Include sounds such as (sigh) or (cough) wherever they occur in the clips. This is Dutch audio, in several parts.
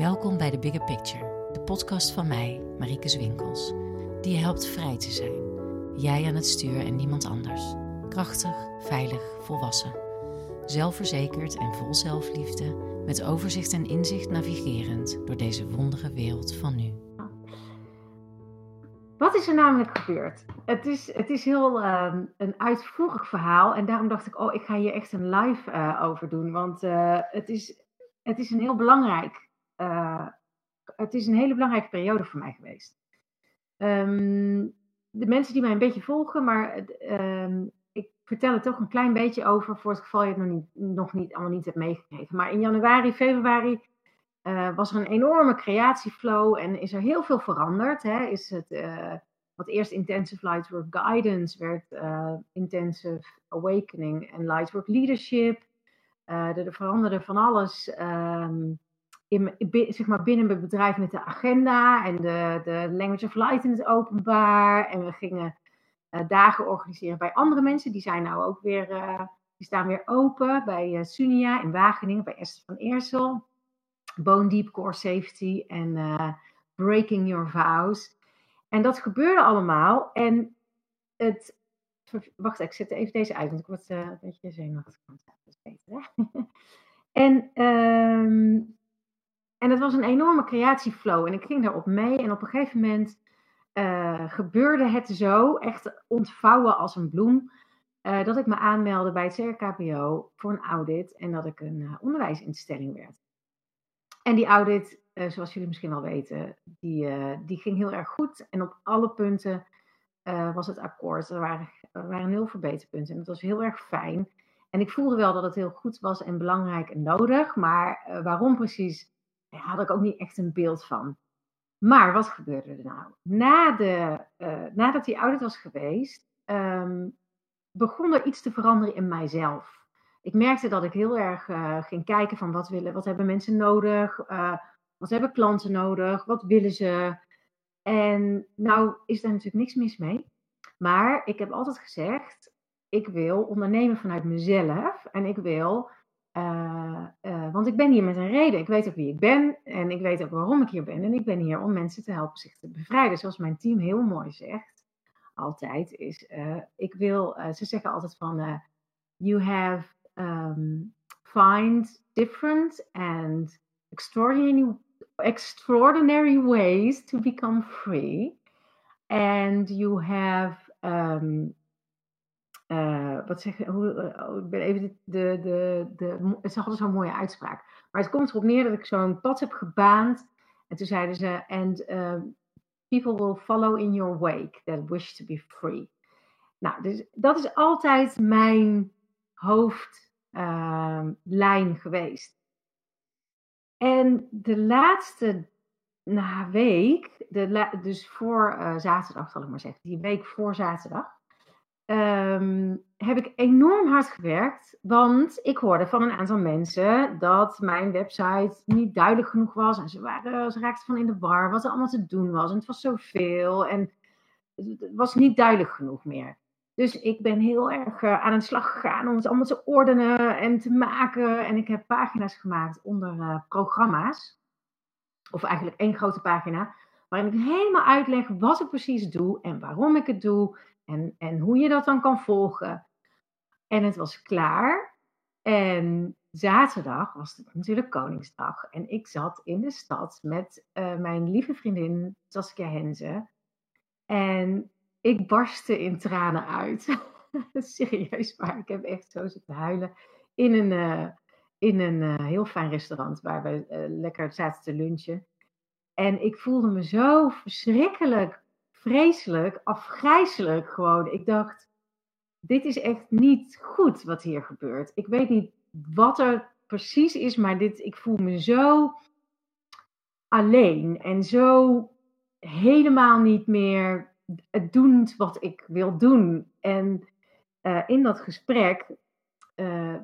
Welkom bij de Bigger Picture, de podcast van mij, Marieke Zwinkels, die je helpt vrij te zijn. Jij aan het stuur en niemand anders. Krachtig, veilig, volwassen. Zelfverzekerd en vol zelfliefde, met overzicht en inzicht navigerend door deze wondere wereld van nu. Wat is er namelijk gebeurd? Het is, het is heel ehm, een uitvoerig verhaal en daarom dacht ik, oh, ik ga hier echt een live uh, over doen, want uh, het, is, het is een heel belangrijk uh, het is een hele belangrijke periode voor mij geweest. Um, de mensen die mij een beetje volgen, maar um, ik vertel er toch een klein beetje over voor het geval je het nog niet, nog niet allemaal niet hebt meegekregen. Maar in januari, februari uh, was er een enorme creatieflow en is er heel veel veranderd. Hè? Is het, uh, wat eerst Intensive Lightwork Guidance werd Intensive Awakening en Lightwork Leadership. er, er veranderde van alles. Um, in, zeg maar binnen mijn bedrijf met de agenda en de, de Language of Light in het openbaar. En we gingen uh, dagen organiseren bij andere mensen. Die zijn nou ook weer, uh, die staan weer open bij uh, Sunia in Wageningen, bij Esther van Eersel. Bone Deep Core Safety en Breaking Your Vows. En dat gebeurde allemaal. En het. Wacht, ik zet even deze uit, want ik word een beetje zenuwachtig. Dat is beter, (laughs) en um, en het was een enorme creatieflow en ik ging daarop mee. En op een gegeven moment uh, gebeurde het zo, echt ontvouwen als een bloem, uh, dat ik me aanmeldde bij het CRKPO voor een audit en dat ik een uh, onderwijsinstelling werd. En die audit, zoals jullie misschien wel weten, die, die ging heel erg goed. En op alle punten was het akkoord. Er waren, er waren nul verbeterpunten en dat was heel erg fijn. En ik voelde wel dat het heel goed was en belangrijk en nodig. Maar waarom precies daar had ik ook niet echt een beeld van. Maar wat gebeurde er nou? Na de, uh, nadat die audit was geweest, um, begon er iets te veranderen in mijzelf. Ik merkte dat ik heel erg uh, ging kijken van wat, willen, wat hebben mensen nodig, uh, wat hebben klanten nodig, wat willen ze. En nou is daar natuurlijk niks mis mee. Maar ik heb altijd gezegd, ik wil ondernemen vanuit mezelf en ik wil uh, uh, want ik ben hier met een reden. Ik weet ook wie ik ben en ik weet ook waarom ik hier ben. En ik ben hier om mensen te helpen zich te bevrijden. Zoals mijn team heel mooi zegt, altijd, is uh, ik wil, ze zeggen altijd van, you have um, find different and extraordinary, extraordinary ways to become free. And you have um, uh, wat zeg hoe, uh, ik ben even de, de, de, het is altijd zo'n mooie uitspraak. Maar het komt erop neer dat ik zo'n pad heb gebaand. En toen zeiden ze, and uh, people will follow in your wake that wish to be free. Nou, dus dat is altijd mijn hoofdlijn geweest. En de laatste nou, week, dus voor zaterdag zal ik maar zeggen, die week voor zaterdag, um, heb ik enorm hard gewerkt. Want ik hoorde van een aantal mensen dat mijn website niet duidelijk genoeg was. En ze, waren, ze raakten van in de war wat er allemaal te doen was. En het was zoveel. En het was niet duidelijk genoeg meer. Dus ik ben heel erg uh, aan de slag gegaan om het allemaal te ordenen en te maken. En ik heb pagina's gemaakt onder uh, programma's. Of eigenlijk één grote pagina. Waarin ik helemaal uitleg wat ik precies doe en waarom ik het doe. En, en hoe je dat dan kan volgen. En het was klaar. En zaterdag was het natuurlijk Koningsdag. En ik zat in de stad met uh, mijn lieve vriendin Saskia Henze. En ik barstte in tranen uit. (laughs) Serieus, maar ik heb echt zo zitten huilen. In een, uh, in een uh, heel fijn restaurant waar we lekker zaten te lunchen. En ik voelde me zo verschrikkelijk vreselijk, afgrijzelijk gewoon. Ik dacht, dit is echt niet goed wat hier gebeurt. Ik weet niet wat er precies is, maar dit, ik voel me zo alleen en zo helemaal niet meer het doen wat ik wil doen. En uh, in dat gesprek, uh,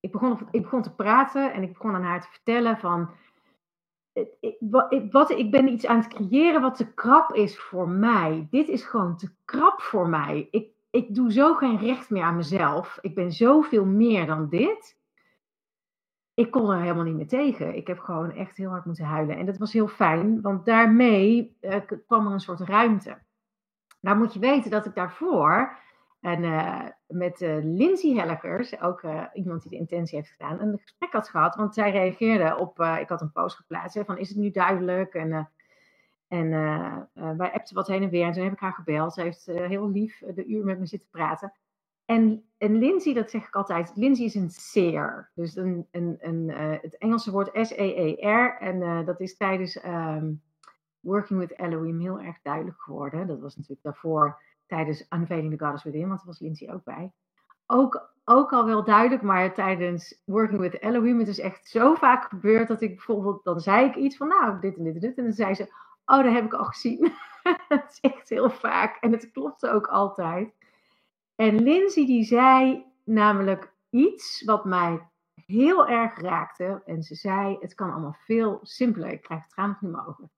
ik, begon, ik begon te praten en ik begon aan haar te vertellen van wat, ik ben iets aan het creëren wat te krap is voor mij. Dit is gewoon te krap voor mij. Ik, ik doe zo geen recht meer aan mezelf. Ik ben zoveel meer dan dit. ik kon er helemaal niet meer tegen. Ik heb gewoon echt heel hard moeten huilen. En dat was heel fijn, want daarmee uh, kwam er een soort ruimte. Nou moet je weten dat ik daarvoor en uh, met uh, Lindsay Helligers, ook iemand die de intentie heeft gedaan, een gesprek had gehad. Want zij reageerde op, ik had een post geplaatst hè, van is het nu duidelijk? En, en wij appten wat heen en weer. En toen heb ik haar gebeld. Ze heeft heel lief de uur met me zitten praten. En, en Lindsay, dat zeg ik altijd, Lindsay is een seer. Dus een, een, een, het Engelse woord S-E-E-R. En dat is tijdens um, Working with Elohim heel erg duidelijk geworden. Dat was natuurlijk daarvoor tijdens Unveiling the Goddess Within, want daar was Lindsay ook bij. Ook, ook al wel duidelijk, maar tijdens Working with Elohim, het is echt zo vaak gebeurd dat ik bijvoorbeeld, dan zei ik iets van, nou, dit en dit en dit. En dan zei ze, oh, dat heb ik al gezien. (laughs) dat is echt heel vaak. En het klopte ook altijd. En Lindsay die zei namelijk iets wat mij heel erg raakte. En ze zei, het kan allemaal veel simpeler. Ik krijg tranen in mijn ogen.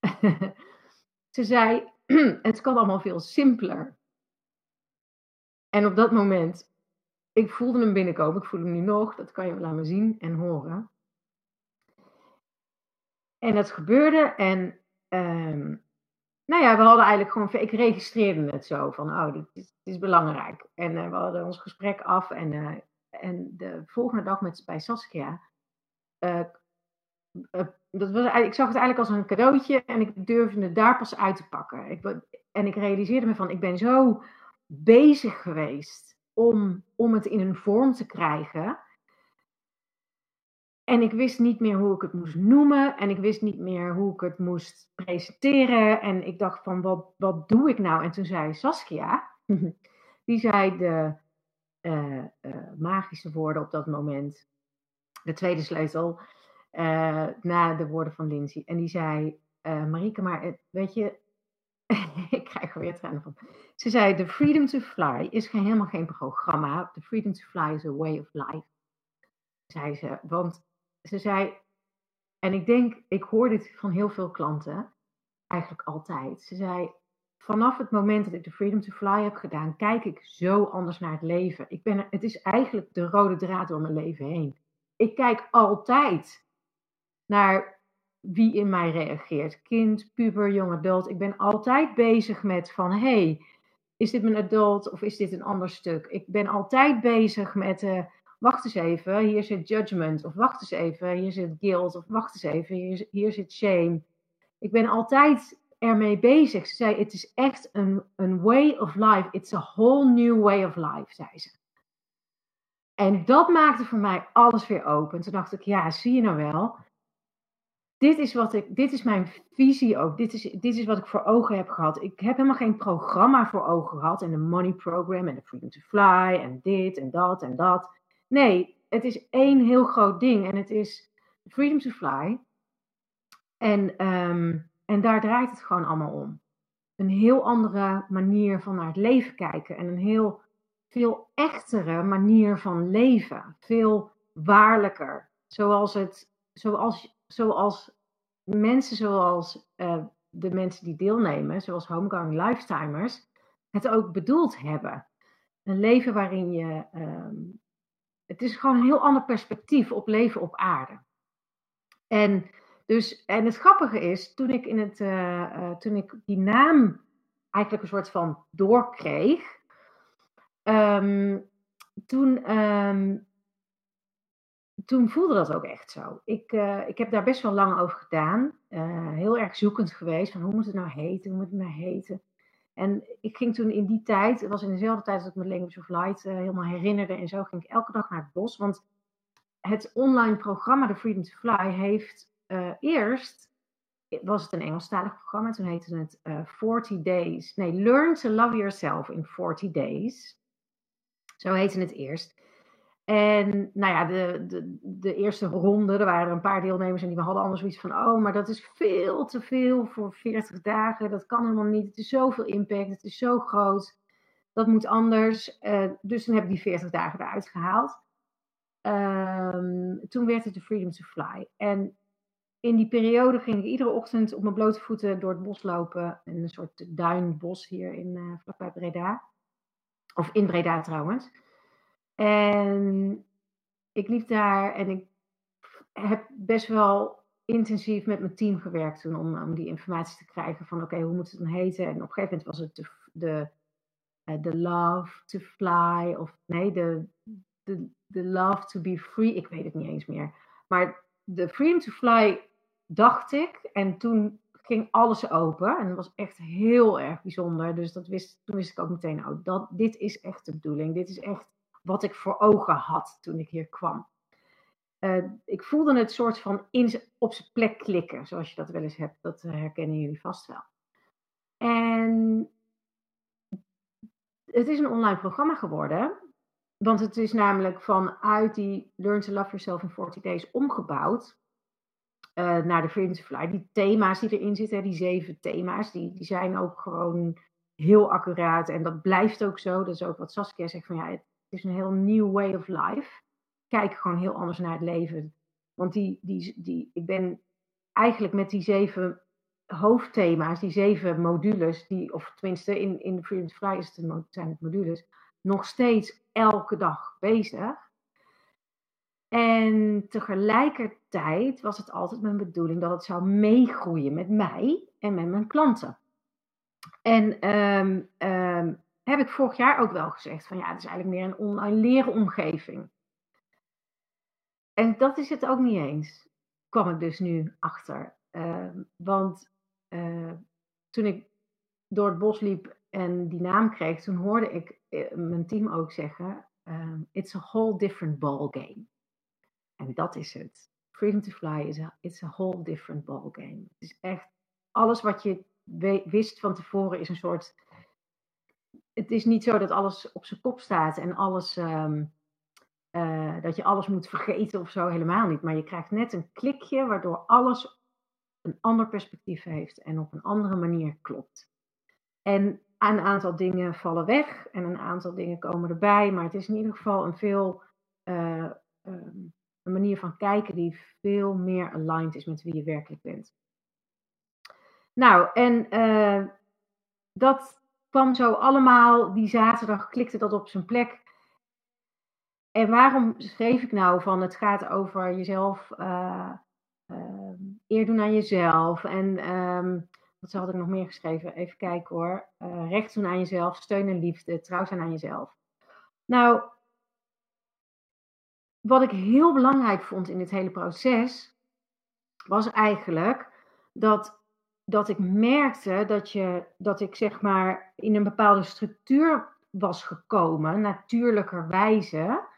(laughs) ze zei, (clears throat) het kan allemaal veel simpeler. En op dat moment, ik voelde hem binnenkomen. Ik voel hem nu nog. Dat kan je wel zien en horen. En dat gebeurde. En um, nou ja, we hadden eigenlijk gewoon, ik registreerde het zo van, oh, dit is, belangrijk. En uh, we hadden ons gesprek af en, uh, en de volgende dag met, bij Saskia, uh, dat was, ik zag het eigenlijk als een cadeautje en ik durfde het daar pas uit te pakken. Ik, en ik realiseerde me van, ik ben zo bezig geweest om, om het in een vorm te krijgen. En ik wist niet meer hoe ik het moest noemen. En ik wist niet meer hoe ik het moest presenteren. En ik dacht van, wat, wat doe ik nou? En toen zei Saskia, (laughs) die zei de uh, uh, magische woorden op dat moment. De tweede sleutel. Uh, na de woorden van Lindsay. En die zei, Marieke, maar weet je, (laughs) ik krijg er weer tranen van. Ze zei, the freedom to fly is geen, helemaal geen programma. The freedom to fly is a way of life. Zei ze, want ze zei, en ik denk, ik hoor dit van heel veel klanten, eigenlijk altijd. Ze zei, vanaf het moment dat ik de Freedom to Fly heb gedaan, kijk ik zo anders naar het leven. Ik ben, het is eigenlijk de rode draad door mijn leven heen. Ik kijk altijd naar wie in mij reageert. Kind, puber, jong adult. Ik ben altijd bezig met van, hey, is dit mijn adult of is dit een ander stuk? Ik ben altijd bezig met, uh, wacht eens even, hier zit judgment. Of wacht eens even, hier zit guilt. Of wacht eens even, hier, hier zit shame. Ik ben altijd ermee bezig. Ze zei, het is echt een, een way of life. It's a whole new way of life, zei ze. En dat maakte voor mij alles weer open. Toen dacht ik, ja, zie je nou wel. Dit is, wat ik, dit is mijn visie ook. Dit is, dit is wat ik voor ogen heb gehad. Ik heb helemaal geen programma voor ogen gehad. En een money program en de freedom to fly en dit en dat en dat. Nee, het is één heel groot ding en het is freedom to fly. En, um, en daar draait het gewoon allemaal om. Een heel andere manier van naar het leven kijken en een heel veel echtere manier van leven. Veel waarlijker. Zoals, het, zoals, zoals mensen zoals uh, de mensen die deelnemen, zoals homegoing lifetimers, het ook bedoeld hebben. Een leven waarin je um, het is gewoon een heel ander perspectief op leven op aarde. En, dus, en het grappige is, toen ik, in het, uh, uh, toen ik die naam eigenlijk een soort van doorkreeg, um, toen, um, toen voelde dat ook echt zo. Ik, uh, ik heb daar best wel lang over gedaan. heel erg zoekend geweest van hoe moet het nou heten, hoe moet het nou heten. En ik ging toen in die tijd, het was in dezelfde tijd dat ik me Language of Light uh, helemaal herinnerde en zo, ging ik elke dag naar het bos. Want het online programma The Freedom to Fly heeft eerst, was het een Engelstalig programma, toen heette het uh, eh, 40 Days. Nee, Learn to Love Yourself in 40 Days. Zo heette het eerst. En nou ja, de, de, de eerste ronde, er waren er een paar deelnemers en die hadden allemaal zoiets van: oh, maar dat is veel te veel voor 40 dagen. Dat kan helemaal niet. Het is zoveel impact. Het is zo groot. Dat moet anders. Uh, dus toen heb ik die 40 dagen eruit gehaald. Um, toen werd het de Freedom to Fly. En in die periode ging ik iedere ochtend op mijn blote voeten door het bos lopen. In een soort duinbos hier in, uh, vlakbij Breda. Of in Breda trouwens. En ik liep daar en ik heb best wel intensief met mijn team gewerkt toen om, om die informatie te krijgen van oké, hoe moet het dan heten? En op een gegeven moment was het de, de, the love to fly of nee, de, de, de love to be free. Ik weet het niet eens meer. Maar de freedom to fly dacht ik en toen ging alles open en dat was echt heel erg bijzonder. Dus dat wist, toen wist ik ook meteen, oh, dat, dit is echt de bedoeling. Dit is echt wat ik voor ogen had toen ik hier kwam. Uh, ik voelde het soort van in, op zijn plek klikken, zoals je dat wel eens hebt. Dat herkennen jullie vast wel. En het is een online programma geworden. Want het is namelijk vanuit die Learn to Love Yourself in 40 Days omgebouwd. Uh, naar de Freedom Fly. Die thema's die erin zitten, die zeven thema's, die, die zijn ook gewoon heel accuraat. En dat blijft ook zo. Dat is ook wat Saskia zegt van ja, is een heel nieuw way of life kijk gewoon heel anders naar het leven. Want die, die, die, ik ben eigenlijk met die zeven hoofdthema's, die zeven modules, die, of tenminste in, in de Freedom Fly zijn het modules, nog steeds elke dag bezig. En tegelijkertijd was het altijd mijn bedoeling dat het zou meegroeien met mij en met mijn klanten. En um, heb ik vorig jaar ook wel gezegd van ja, het is eigenlijk meer een online leeromgeving. En dat is het ook niet eens, kwam ik dus nu achter. Uh, want uh, toen ik door het bos liep en die naam kreeg, toen hoorde ik uh, mijn team ook zeggen: um, It's a whole different ball game. En dat is het. Freedom to Fly is a, it's a whole different ball game. Het is echt alles wat je wist van tevoren is een soort. Het is niet zo dat alles op zijn kop staat en alles. Um, uh, dat je alles moet vergeten of zo, helemaal niet. Maar je krijgt net een klikje waardoor alles een ander perspectief heeft en op een andere manier klopt. En een aantal dingen vallen weg en een aantal dingen komen erbij, maar het is in ieder geval een veel uh, um, een manier van kijken die veel meer aligned is met wie je werkelijk bent. Nou, en uh, dat kwam zo allemaal, die zaterdag klikte dat op zijn plek. En waarom schreef ik nou van het gaat over jezelf uh, uh, eer doen aan jezelf en um, wat had ik nog meer geschreven? Even kijken hoor. Uh, recht doen aan jezelf, steun en liefde, trouw zijn aan jezelf. Nou, wat ik heel belangrijk vond in dit hele proces, was eigenlijk dat, dat ik merkte dat, je, dat ik zeg maar in een bepaalde structuur was gekomen, natuurlijkerwijze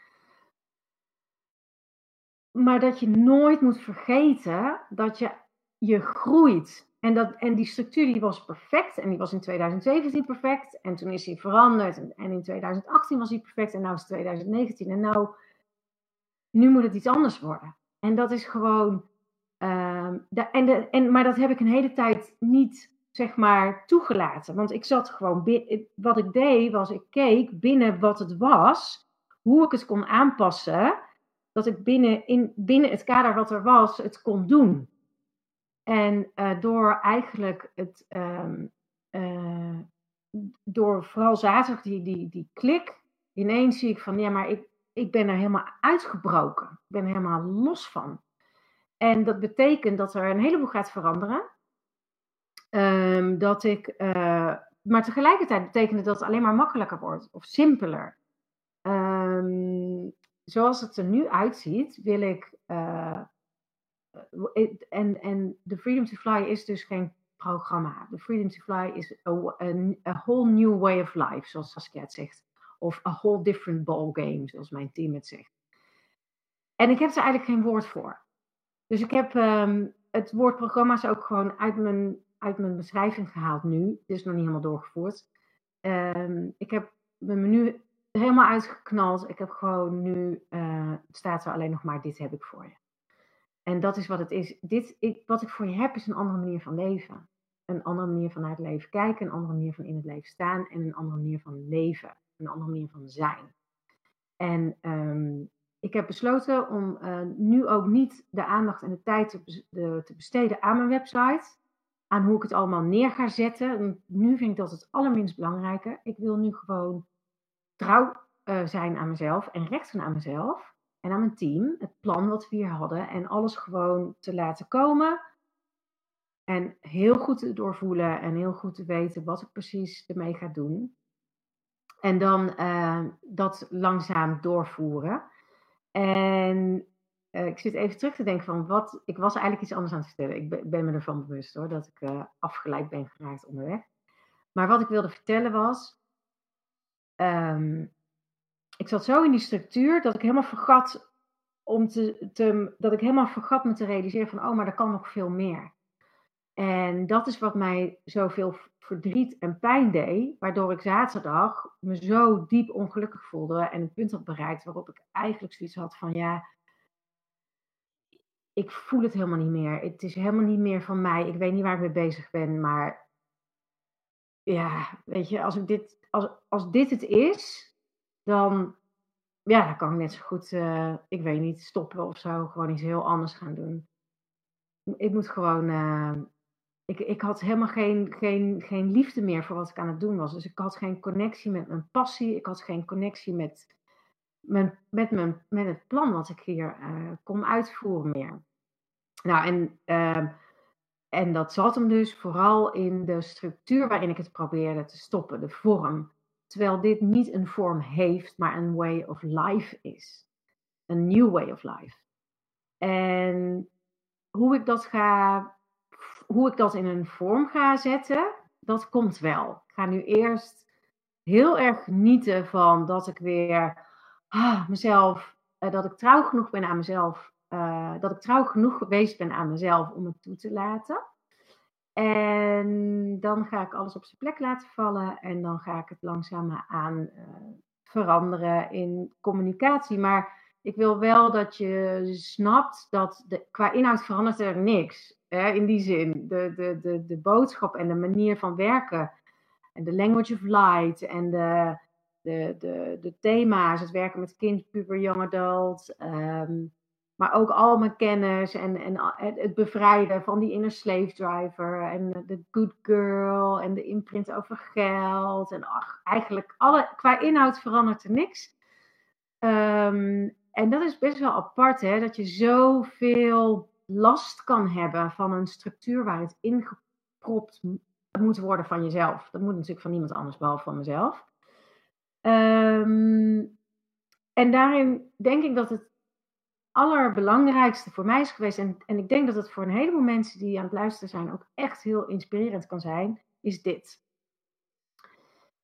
maar dat je nooit moet vergeten dat je, je groeit. En, dat, en die structuur die was perfect. En die was in 2017 perfect. En toen is die veranderd. En, in 2018 was die perfect. En nu is het 2019. En nou, nu moet het iets anders worden. En dat is gewoon. Uh, en de, en, maar dat heb ik een hele tijd niet, zeg maar, toegelaten. Want ik zat gewoon. Wat ik deed, was ik keek binnen wat het was. Hoe ik het kon aanpassen dat ik binnen, in, binnen het kader wat er was, het kon doen. En uh, door eigenlijk het, um, uh, door vooral zaterdag die, die, die klik, ineens zie ik van, ja, maar ik, ik ben er helemaal uitgebroken. Ik ben er helemaal los van. En dat betekent dat er een heleboel gaat veranderen. Um, dat ik, uh, maar tegelijkertijd betekent het dat het alleen maar makkelijker wordt of simpeler. Um, zoals het er nu uitziet, wil ik. Uh, en, en de Freedom to Fly is dus geen programma. De Freedom to Fly is a, a, whole new way of life, zoals Saskia het zegt. Of a whole different ball game, zoals mijn team het zegt. En ik heb er eigenlijk geen woord voor. Dus ik heb um, het woord programma's ook gewoon uit mijn, uit mijn beschrijving gehaald nu. Het is nog niet helemaal doorgevoerd. Um, ik heb mijn menu helemaal uitgeknald. Ik heb gewoon nu, uh, staat er alleen nog maar, dit heb ik voor je. En dat is wat het is. Dit, ik, wat ik voor je heb is een andere manier van leven. Een andere manier van naar het leven kijken, een andere manier van in het leven staan en een andere manier van leven. Een andere manier van zijn. En um, ik heb besloten om uh, nu ook niet de aandacht en de tijd te, te, besteden aan mijn website. Aan hoe ik het allemaal neer ga zetten. Nu vind ik dat het allerminst belangrijke. Ik wil nu gewoon trouw uh, zijn aan mezelf en recht aan mezelf. en aan mijn team het plan wat we hier hadden en alles gewoon te laten komen. En heel goed te doorvoelen en heel goed te weten wat ik precies ermee ga doen. En dan uh, dat langzaam doorvoeren. En uh, ik zit even terug te denken van wat. Ik was eigenlijk iets anders aan het vertellen. Ik ben, me ervan bewust hoor, dat ik uh, afgeleid ben geraakt onderweg. Maar wat ik wilde vertellen was. Um, ik zat zo in die structuur dat ik helemaal vergat om te, te, dat ik helemaal vergat me te realiseren van, oh, maar er kan nog veel meer. En dat is wat mij zoveel verdriet en pijn deed, waardoor ik zaterdag me zo diep ongelukkig voelde en een punt had bereikt waarop ik eigenlijk zoiets had van, ja, ik voel het helemaal niet meer. Het is helemaal niet meer van mij. Ik weet niet waar ik mee bezig ben, maar ja, weet je, als, ik dit, als, als dit het is, dan, ja, dan kan ik net zo goed, uh, ik weet niet, stoppen of zo. Gewoon iets heel anders gaan doen. Ik moet gewoon, uh, ik, ik had helemaal geen, geen, geen liefde meer voor wat ik aan het doen was. Dus ik had geen connectie met mijn passie. Ik had geen connectie met, mijn, met, mijn, met het plan wat ik hier uh, kon uitvoeren meer. Nou, en, uh, en dat zat hem dus vooral in de structuur waarin ik het probeerde te stoppen, de vorm. Terwijl dit niet een vorm heeft, maar een way of life is. Een new way of life. En hoe ik dat ga, hoe ik dat in een vorm ga zetten, dat komt wel. Ik ga nu eerst heel erg genieten van dat ik weer ah, mezelf, uh, dat ik trouw genoeg ben aan mezelf, uh, dat ik trouw genoeg geweest ben aan mezelf om het toe te laten. En dan ga ik alles op zijn plek laten vallen en dan ga ik het langzaam aan uh, veranderen in communicatie. Maar ik wil wel dat je snapt dat de, qua inhoud verandert er niks. Hè, in die zin, de, de, de, de boodschap en de manier van werken en de language of light en de, de, de, de thema's, het werken met kind, puber, young adult, um, maar ook al mijn kennis en, en het bevrijden van die inner slave driver en de good girl en de imprint over geld. En ach, eigenlijk alle, qua inhoud verandert er niks. Um, en dat is best wel apart, hè, dat je zoveel last kan hebben van een structuur waar het ingepropt moet worden van jezelf. Dat moet natuurlijk van niemand anders behalve van mezelf. Um, en daarin denk ik dat het allerbelangrijkste voor mij is geweest, en, en ik denk dat het voor een heleboel mensen die aan het luisteren zijn ook echt heel inspirerend kan zijn, is dit.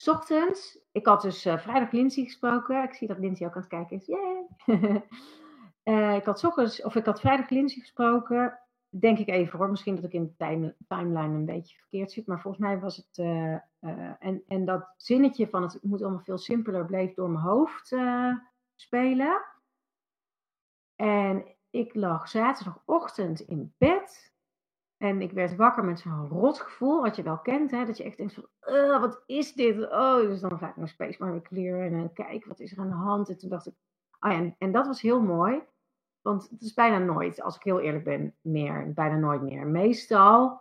Ochtends, ik had dus uh, vrijdag Lindsay gesproken. Ik zie dat Lindsay ook aan het kijken is. Yeah. (laughs) uh, ik had ochtends, of ik had vrijdag Lindsay gesproken. Denk ik even hoor, misschien dat ik in de time, timeline een beetje verkeerd zit. Maar volgens mij was het. Uh, en, en dat zinnetje van het moet allemaal veel simpeler bleef door mijn hoofd spelen. En ik lag zaterdagochtend in bed. En ik werd wakker met zo'n rotgevoel, wat je wel kent. Hè? Dat je echt denkt van, wat is dit? Oh, dus dan ga ik naar Space Marine kleren en dan kijk, wat is er aan de hand? En toen dacht ik, ja, en, en dat was heel mooi. Want het is bijna nooit, als ik heel eerlijk ben, meer. Bijna nooit meer. Meestal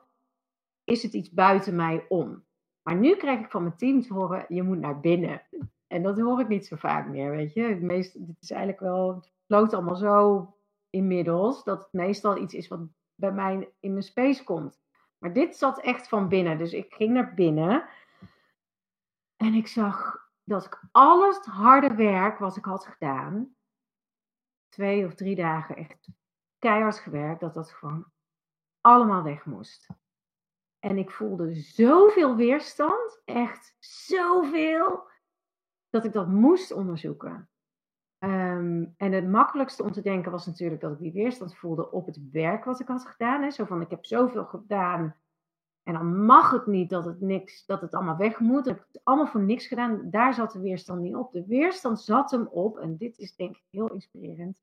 is het iets buiten mij om. Maar nu krijg ik van mijn team te horen, je moet naar binnen. En dat hoor ik niet zo vaak meer, weet je. Het meest, dit is eigenlijk wel, loopt allemaal zo inmiddels dat het meestal iets is wat bij mij in mijn space komt. Maar dit zat echt van binnen. Dus ik ging naar binnen en ik zag dat ik alles het harde werk wat ik had gedaan, twee of drie dagen echt keihard gewerkt, dat dat gewoon allemaal weg moest. En ik voelde zoveel weerstand, echt zoveel, dat ik dat moest onderzoeken. Um, en het makkelijkste om te denken was natuurlijk dat ik die weerstand voelde op het werk wat ik had gedaan. Hè. Zo van, ik heb zoveel gedaan en dan mag het niet dat het, niks, dat het allemaal weg moet. Ik heb het allemaal voor niks gedaan. Daar zat de weerstand niet op. De weerstand zat hem op, en dit is denk ik heel inspirerend,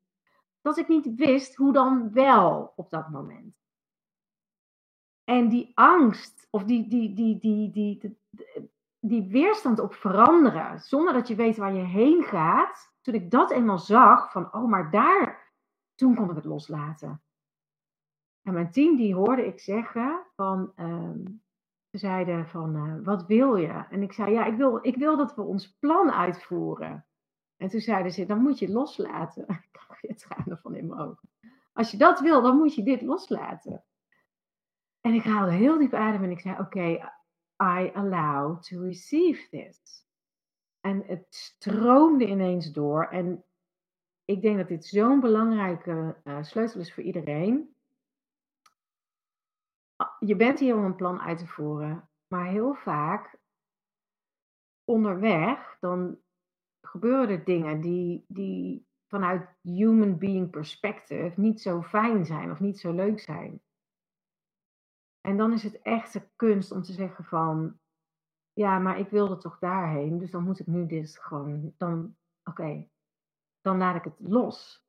dat ik niet wist hoe dan wel op dat moment. En die angst, of die, die, die, die, die, die, die, die weerstand op veranderen, zonder dat je weet waar je heen gaat, toen ik dat eenmaal zag, van oh, maar daar, toen kon ik het loslaten. En mijn team, die hoorde ik zeggen van, ze zeiden van, uh, wat wil je? En ik zei, ja, ik wil, ik wil dat we ons plan uitvoeren. En toen zeiden ze, dan moet je het loslaten. (laughs) Ik krijg je tranen van in mijn ogen. Als je dat wil, dan moet je dit loslaten. En ik haalde heel diep adem en ik zei, oké, I allow to receive this. En het stroomde ineens door. En ik denk dat dit zo'n belangrijke uh, sleutel is voor iedereen. Je bent hier om een plan uit te voeren, maar heel vaak onderweg, dan gebeuren er dingen die, die vanuit human being perspective niet zo fijn zijn of niet zo leuk zijn. En dan is het echt de kunst om te zeggen van, ja, maar ik wilde toch daarheen, dus dan moet ik nu dit gewoon, dan, oké, dan laat ik het los.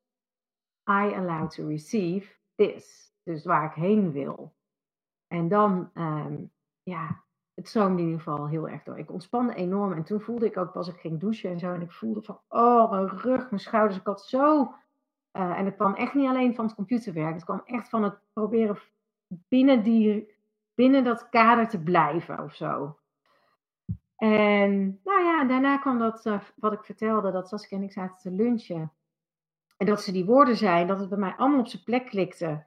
I allow to receive this, dus waar ik heen wil. En dan, um, ja, het stroomde in ieder geval heel erg door. Ik ontspande enorm en toen voelde ik ook pas ik ging douchen en zo. En ik voelde van, oh, mijn rug, mijn schouders. Ik had zo. Uh, en het kwam echt niet alleen van het computerwerk. Het kwam echt van het proberen binnen, die, binnen dat kader te blijven of zo. En nou ja, daarna kwam dat, uh, wat ik vertelde, dat Saskia en ik zaten te lunchen. En dat ze die woorden zei, dat het bij mij allemaal op zijn plek klikte.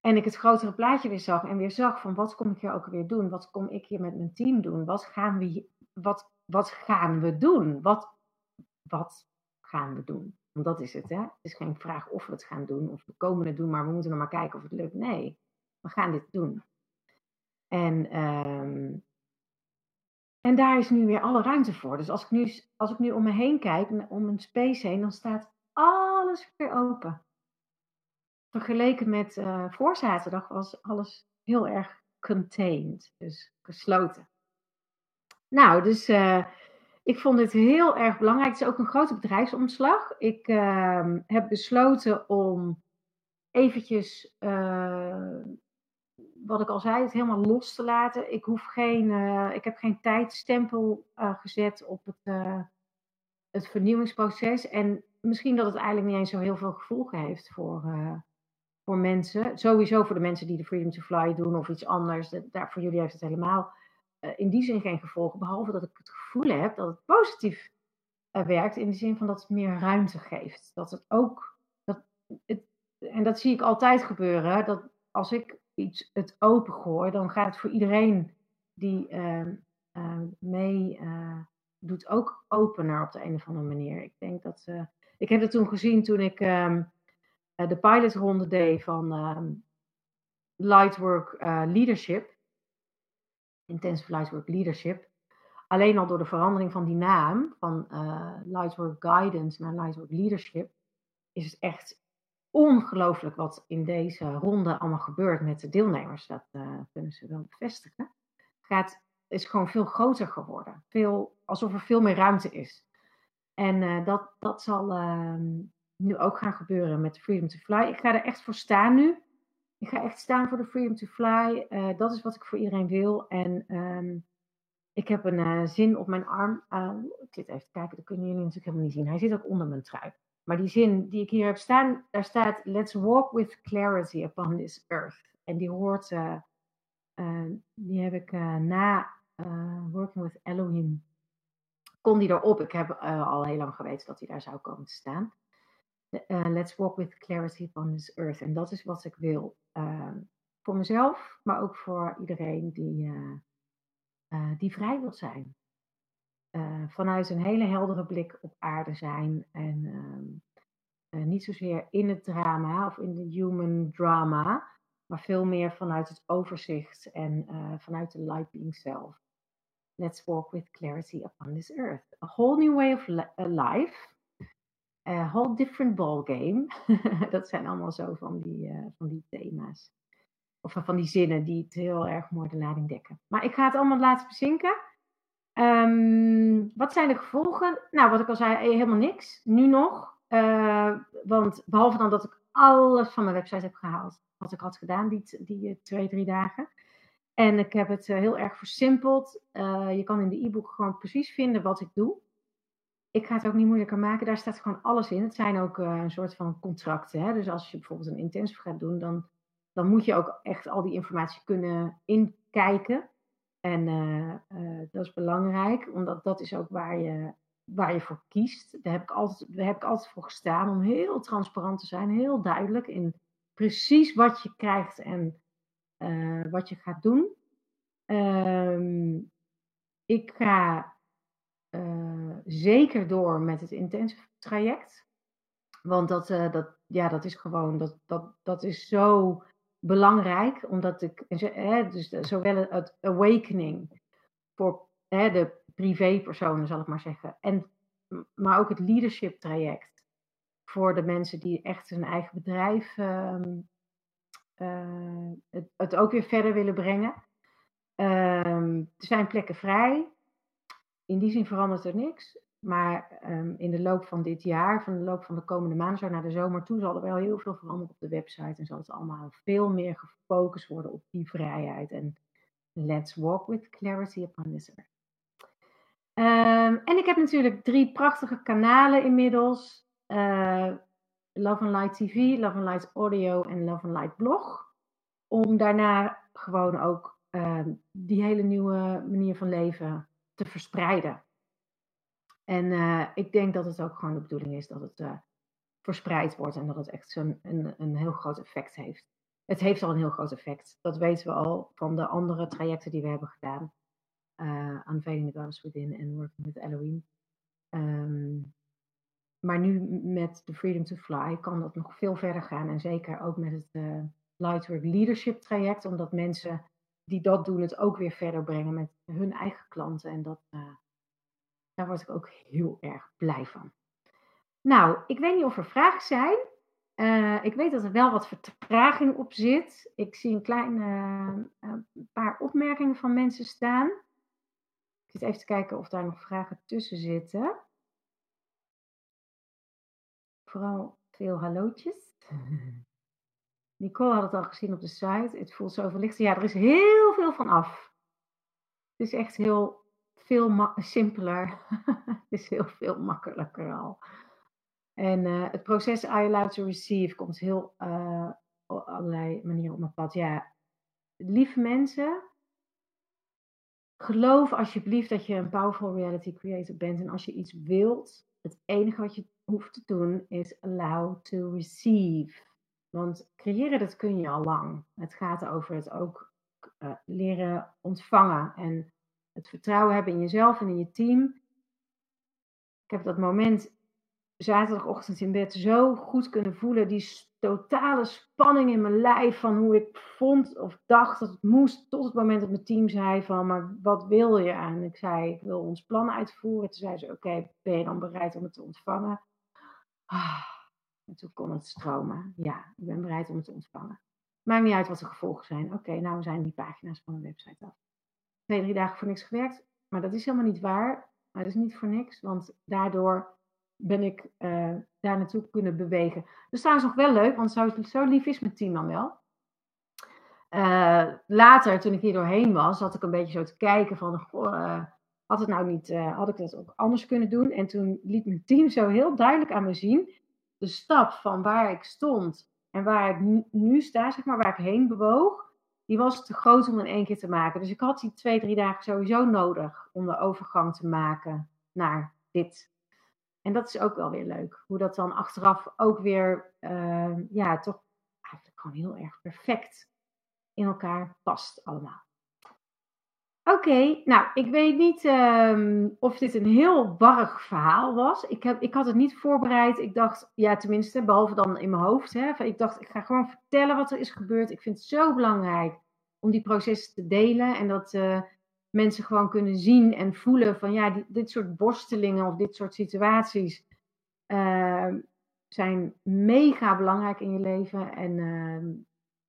En ik het grotere plaatje weer zag en weer zag van wat kom ik hier ook weer doen? Wat kom ik hier met mijn team doen? Wat gaan we, wat, wat gaan we doen? Wat, wat gaan we doen? Want dat is het, hè? Het is geen vraag of we het gaan doen of we komen het doen, maar we moeten nog maar kijken of het lukt. Nee, we gaan dit doen. En, um, en daar is nu weer alle ruimte voor. Dus als ik nu, als ik nu om me heen kijk, om een space heen, dan staat alles weer open vergeleken met uh, voor zaterdag was alles heel erg contained, dus gesloten. Nou, dus uh, ik vond dit heel erg belangrijk. Het is ook een grote bedrijfsomslag. Ik uh, heb besloten om eventjes, uh, wat ik al zei, het helemaal los te laten. Ik, hoef geen, ik heb geen tijdstempel gezet op het, het vernieuwingsproces. En misschien dat het eigenlijk niet eens zo heel veel gevolgen heeft voor, voor mensen. Sowieso voor de mensen die de Freedom to Fly doen of iets anders. Daar, voor jullie heeft het helemaal in die zin geen gevolgen. Behalve dat ik het gevoel heb dat het positief werkt. In de zin van dat het meer ruimte geeft. Dat het ook. Dat het, en dat zie ik altijd gebeuren. Dat als ik iets het open gooi, dan gaat het voor iedereen die uh, mee doet ook opener op de een of andere manier. Ik denk dat. ik heb het toen gezien toen ik. Ehm, uh, de pilotronde deed van Lightwork Leadership. Intensive Lightwork Leadership. Alleen al door de verandering van die naam, van Lightwork Guidance naar Lightwork Leadership, is het echt ongelooflijk wat in deze ronde allemaal gebeurt met de deelnemers. Dat kunnen ze wel bevestigen. Het is gewoon veel groter geworden. Veel, alsof er veel meer ruimte is. En dat, dat zal ehm, nu ook gaan gebeuren met Freedom to Fly. Ik ga er echt voor staan nu. Ik ga echt staan voor de Freedom to Fly. Uh, dat is wat ik voor iedereen wil. En um, ik heb een zin op mijn arm. Uh, ik zit even kijken, dat kunnen jullie natuurlijk helemaal niet zien. Hij zit ook onder mijn trui. Maar die zin die ik hier heb staan, daar staat: Let's walk with clarity upon this earth. En die hoort, die heb ik na Working with Elohim. Kon die erop? Ik heb al heel lang geweten dat hij daar zou komen te staan. Let's walk with clarity upon this earth. En dat is wat ik wil. Voor mezelf, maar ook voor iedereen die, die vrij wil zijn. Vanuit een hele heldere blik op aarde zijn. En ehm, niet zozeer in het drama of in de human drama. Maar veel meer vanuit het overzicht en vanuit de light being self. Let's walk with clarity upon this earth. A whole new way of life uh, whole different ball game. (laughs) dat zijn allemaal zo van die, van die thema's. Of van die zinnen die het heel erg mooi de lading dekken. Maar ik ga het allemaal laten bezinken. Um, wat zijn de gevolgen? Nou, wat ik al zei, eh, helemaal niks. Nu nog. Uh, want behalve dan dat ik alles van mijn website heb gehaald. Wat ik had gedaan die, die twee, drie dagen. En ik heb het heel erg versimpeld. Je kan in de e-book gewoon precies vinden wat ik doe ik ga het ook niet moeilijker maken. Daar staat gewoon alles in. Het zijn ook een soort van contracten. Hè? Dus als je bijvoorbeeld een intensive gaat doen, dan, dan moet je ook echt al die informatie kunnen inkijken. En uh, uh, dat is belangrijk, omdat dat is ook waar je waar je voor kiest. Daar heb, ik altijd, daar heb ik altijd voor gestaan om heel transparant te zijn, heel duidelijk in precies wat je krijgt en uh, wat je gaat doen. Um, ik ga zeker door met het intensive traject. Want dat, dat, ja, dat is gewoon, dat, dat, dat is zo belangrijk. Omdat ik, hè, dus zowel het awakening voor de privépersonen, zal ik maar zeggen. En, maar ook het leadership traject. Voor de mensen die echt hun eigen bedrijf uh, uh, het, het, ook weer verder willen brengen. Um, er zijn plekken vrij. In die zin verandert er niks. Maar um, in de loop van dit jaar, van de loop van de komende maanden, zo naar de zomer toe, zal er wel heel veel veranderen op de website. En zal het allemaal veel meer gefocust worden op die vrijheid. En let's walk with clarity upon this earth. Um, en ik heb natuurlijk drie prachtige kanalen inmiddels. Uh, Love and Light TV, Love and Light Audio en Love and Light Blog. Om daarna gewoon ook uh, die hele nieuwe manier van leven te verspreiden. En uh, ik denk dat het ook gewoon de bedoeling is dat het uh, verspreid wordt en dat het echt zo'n een, een heel groot effect heeft. Het heeft al een heel groot effect. Dat weten we al van de andere trajecten die we hebben gedaan. Uh, Unveiling the Within en Working with Elohim. Um, maar nu met de Freedom to Fly kan dat nog veel verder gaan. En zeker ook met het uh, Lightwork Leadership traject. Omdat mensen die dat doen het ook weer verder brengen met hun eigen klanten. En dat, daar word ik ook heel erg blij van. Nou, ik weet niet of er vragen zijn. Uh, ik weet dat er wel wat vertraging op zit. Ik zie een klein uh, paar opmerkingen van mensen staan. Ik zit even te kijken of daar nog vragen tussen zitten. Vooral veel hallootjes. (laughs) Nicole had het al gezien op de site. Het voelt zo verlicht. Ja, er is heel veel van af. Het is echt heel veel simpeler. het (laughs) is heel veel makkelijker al. En uh, het proces I allow to receive komt heel op allerlei manieren op mijn pad. Ja, lieve mensen, geloof alsjeblieft dat je een powerful reality creator bent. En als je iets wilt, het enige wat je hoeft te doen is allow to receive. Want creëren, dat kun je al lang. Het gaat over het ook uh, leren ontvangen en het vertrouwen hebben in jezelf en in je team. Ik heb dat moment zaterdagochtend in bed zo goed kunnen voelen. Die totale spanning in mijn lijf van hoe ik vond of dacht dat het moest. Tot het moment dat mijn team zei van, maar wat wil je? En ik zei, ik wil ons plan uitvoeren. Toen zei ze, oké, ben je dan bereid om het te ontvangen? Ah, en toen kon het stromen. Ja, ik ben bereid om het te ontvangen. Maakt niet uit wat de gevolgen zijn. Oké, nou zijn die pagina's van de website af. Twee, drie dagen voor niks gewerkt. Maar dat is helemaal niet waar. Maar dat is niet voor niks. Want daardoor ben ik uh, daar naartoe kunnen bewegen. Dus trouwens nog wel leuk, want zo, zo lief is mijn team dan wel. Uh, later, toen ik hier doorheen was, zat ik een beetje zo te kijken van, uh, had het nou niet, had ik dat ook anders kunnen doen? En toen liet mijn team zo heel duidelijk aan me zien, de stap van waar ik stond en waar ik nu sta, zeg maar, waar ik heen bewoog, die was te groot om in één keer te maken. Dus ik had die twee, drie dagen sowieso nodig om de overgang te maken naar dit en dat is ook wel weer leuk. Hoe dat dan achteraf ook weer, uh, ja, toch eigenlijk gewoon heel erg perfect in elkaar past allemaal. Oké, nou, ik weet niet um, of dit een heel warrig verhaal was. Ik, heb, ik had het niet voorbereid. Ik dacht, ja, tenminste, behalve dan in mijn hoofd. Hè, ik dacht, ik ga gewoon vertellen wat er is gebeurd. Ik vind het zo belangrijk om die processen te delen. En dat, uh, mensen gewoon kunnen zien en voelen van ja, dit soort borstelingen of dit soort situaties uh, zijn mega belangrijk in je leven en, uh,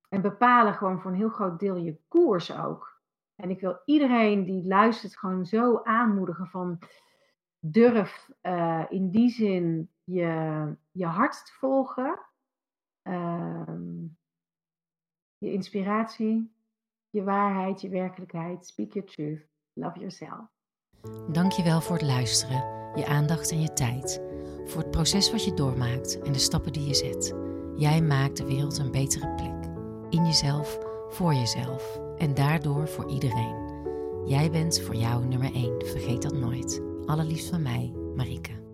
en bepalen gewoon voor een heel groot deel je koers ook. En ik wil iedereen die luistert gewoon zo aanmoedigen van durf uh, in die zin je, je hart te volgen, ehm, je inspiratie, je waarheid, je werkelijkheid. Speak your truth. Love yourself. Dankjewel voor het luisteren, je aandacht en je tijd. Voor het proces wat je doormaakt en de stappen die je zet. Jij maakt de wereld een betere plek. In jezelf, voor jezelf en daardoor voor iedereen. Jij bent voor jou nummer 1, vergeet dat nooit. Allerliefst van mij, Marieke.